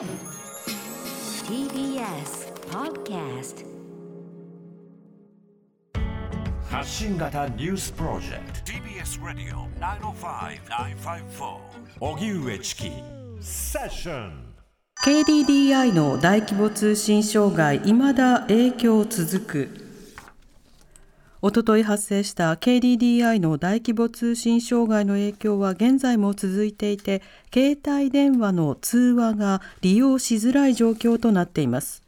TBS Podcast 発信型ニュースプロジェクト。TBS ラディオ905-954おぎゅうえちきセッション。KDDI の大規模通信障害未だ影響続くおととい発生した KDDI の大規模通信障害の影響は現在も続いていて携帯電話の通話が利用しづらい状況となっています。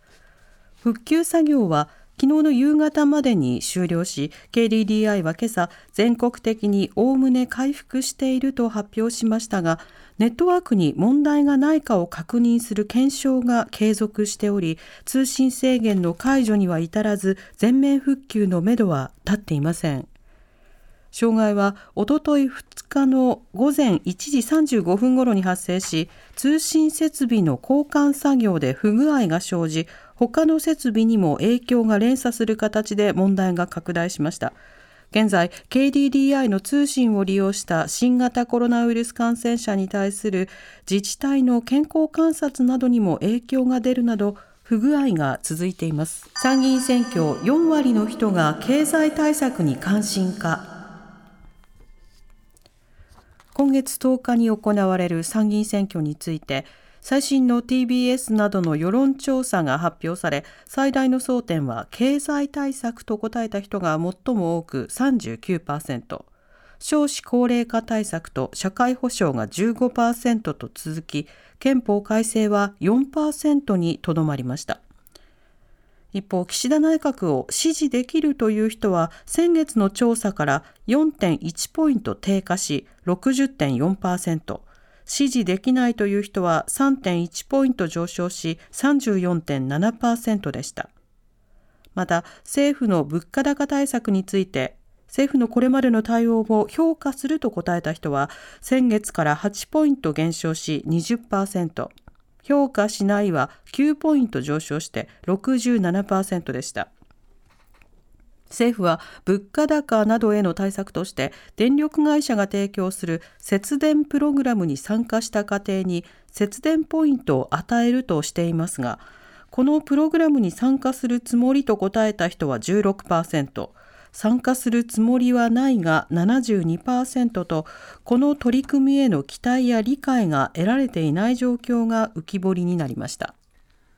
復旧作業は昨日の夕方までに終了し KDDI は今朝全国的におおむね回復していると発表しましたがネットワークに問題がないかを確認する検証が継続しており通信制限の解除には至らず全面復旧のめどは立っていません。障害はおととい2日の午前1時35分ごろに発生し通信設備の交換作業で不具合が生じ他の設備にも影響が連鎖する形で問題が拡大しました。現在 KDDI の通信を利用した新型コロナウイルス感染者に対する自治体の健康観察などにも影響が出るなど不具合が続いています。参議院選挙4割の人が経済対策に関心か。今月10日に行われる参議院選挙について最新の TBS などの世論調査が発表され最大の争点は経済対策と答えた人が最も多く39%少子高齢化対策と社会保障が15%と続き憲法改正は4%にとどまりました。一方、岸田内閣を支持できるという人は、先月の調査から4.1ポイント低下し、60.4%、支持できないという人は3.1ポイント上昇し、34.7%でした。また、政府の物価高対策について、政府のこれまでの対応を評価すると答えた人は、先月から8ポイント減少し20%、評価しないは9ポイント上昇して67%でした。政府は物価高などへの対策として電力会社が提供する節電プログラムに参加した家庭に節電ポイントを与えるとしていますがこのプログラムに参加するつもりと答えた人は16%参加するつもりはないが72%とこの取り組みへの期待や理解が得られていない状況が浮き彫りになりました。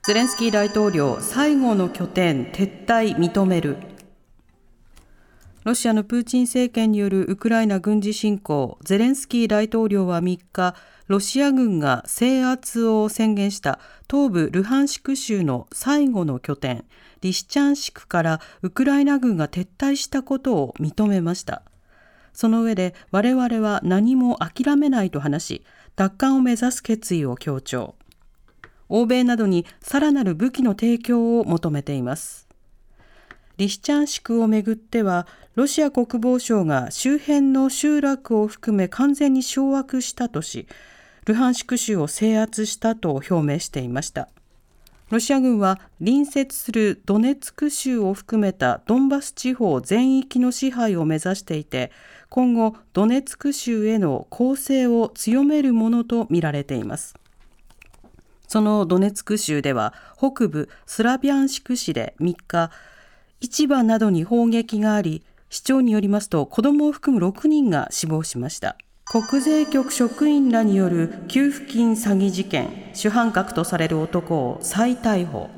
ゼレンスキー大統領最後の拠点撤退認める。ロシアのプーチン政権によるウクライナ軍事侵攻ゼレンスキー大統領は3日ロシア軍が制圧を宣言した東部ルハンシク州の最後の拠点リシチャンシクからウクライナ軍が撤退したことを認めました。その上で我々は何も諦めないと話し奪還を目指す決意を強調。欧米などにさらなる武器の提供を求めています。リシチャンシクをめぐってはロシア国防省が周辺の集落を含め完全に掌握したとしルハンシク州を制圧したと表明していました。ロシア軍は隣接するドネツク州を含めたドンバス地方全域の支配を目指していて今後ドネツク州への攻勢を強めるものとみられています。そのドネツク州では北部スラビャンシク市で3日市場などに砲撃があり市長によりますと子供を含む6人が死亡しました。国税局職員らによる給付金詐欺事件主犯格とされる男を再逮捕。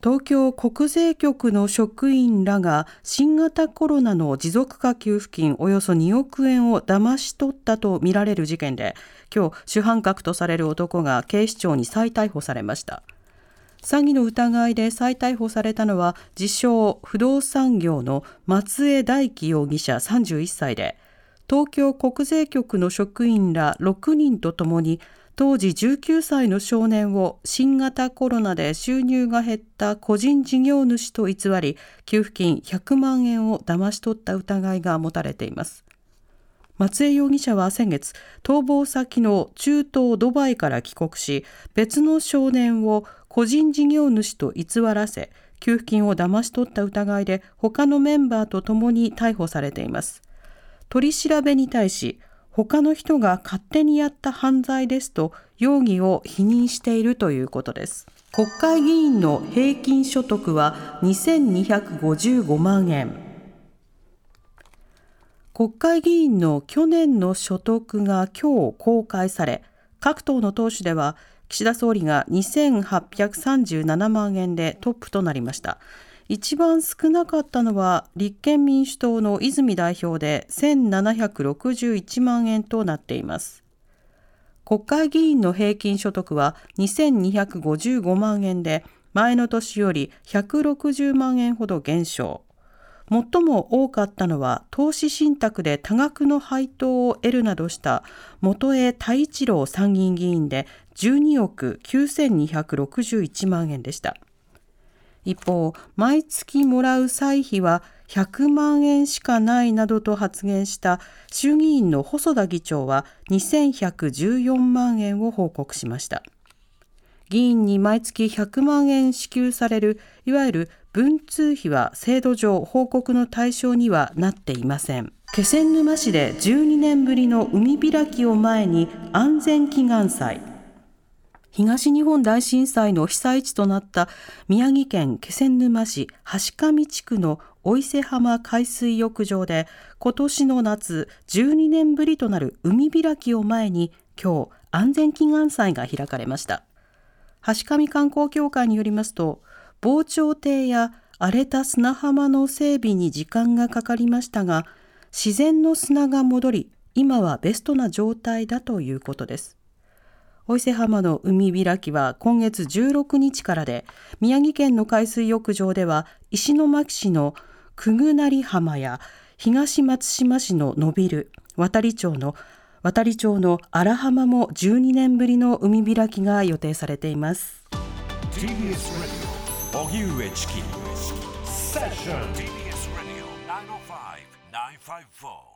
東京国税局の職員らが新型コロナの持続化給付金およそ2億円を騙し取ったとみられる事件で今日主犯格とされる男が警視庁に再逮捕されました。詐欺の疑いで再逮捕されたのは自称不動産業の松江大樹容疑者31歳で東京国税局の職員ら6人とともに当時19歳の少年を新型コロナで収入が減った個人事業主と偽り給付金100万円を騙し取った疑いが持たれています。松江容疑者は先月逃亡先の中東ドバイから帰国し別の少年を個人事業主と偽らせ給付金を騙し取った疑いで他のメンバーとともに逮捕されています。取り調べに対し他の人が勝手にやった犯罪ですと容疑を否認しているということです。国会議員の平均所得は2255万円。国会議員の去年の所得が今日公開され各党の党首では岸田総理が2837万円でトップとなりました。一番少なかったのは立憲民主党の泉代表で1761万円となっています。国会議員の平均所得は2255万円で前の年より160万円ほど減少。最も多かったのは投資信託で多額の配当を得るなどした元江太一郎参議院議員で12億9261万円でした。一方毎月もらう歳費は100万円しかないなどと発言した衆議院の細田議長は2114万円を報告しました。議員に毎月100万円支給されるいわゆる文通費は制度上報告の対象にはなっていません。気仙沼市で12年ぶりの海開きを前に安全祈願祭。東日本大震災の被災地となった宮城県気仙沼市橋上地区のお伊勢浜海水浴場で今年の夏12年ぶりとなる海開きを前に今日安全祈願祭が開かれました。橋上観光協会によりますと防潮堤や荒れた砂浜の整備に時間がかかりましたが自然の砂が戻り今はベストな状態だということです。お伊勢浜の海開きは今月16日からで宮城県の海水浴場では石巻市のくぐなり浜や東松島市の伸びる渡里町の渡里町の荒浜も12年ぶりの海開きが予定されています。TBS ラジオ荻上チキセッション TBS ラジオ905-954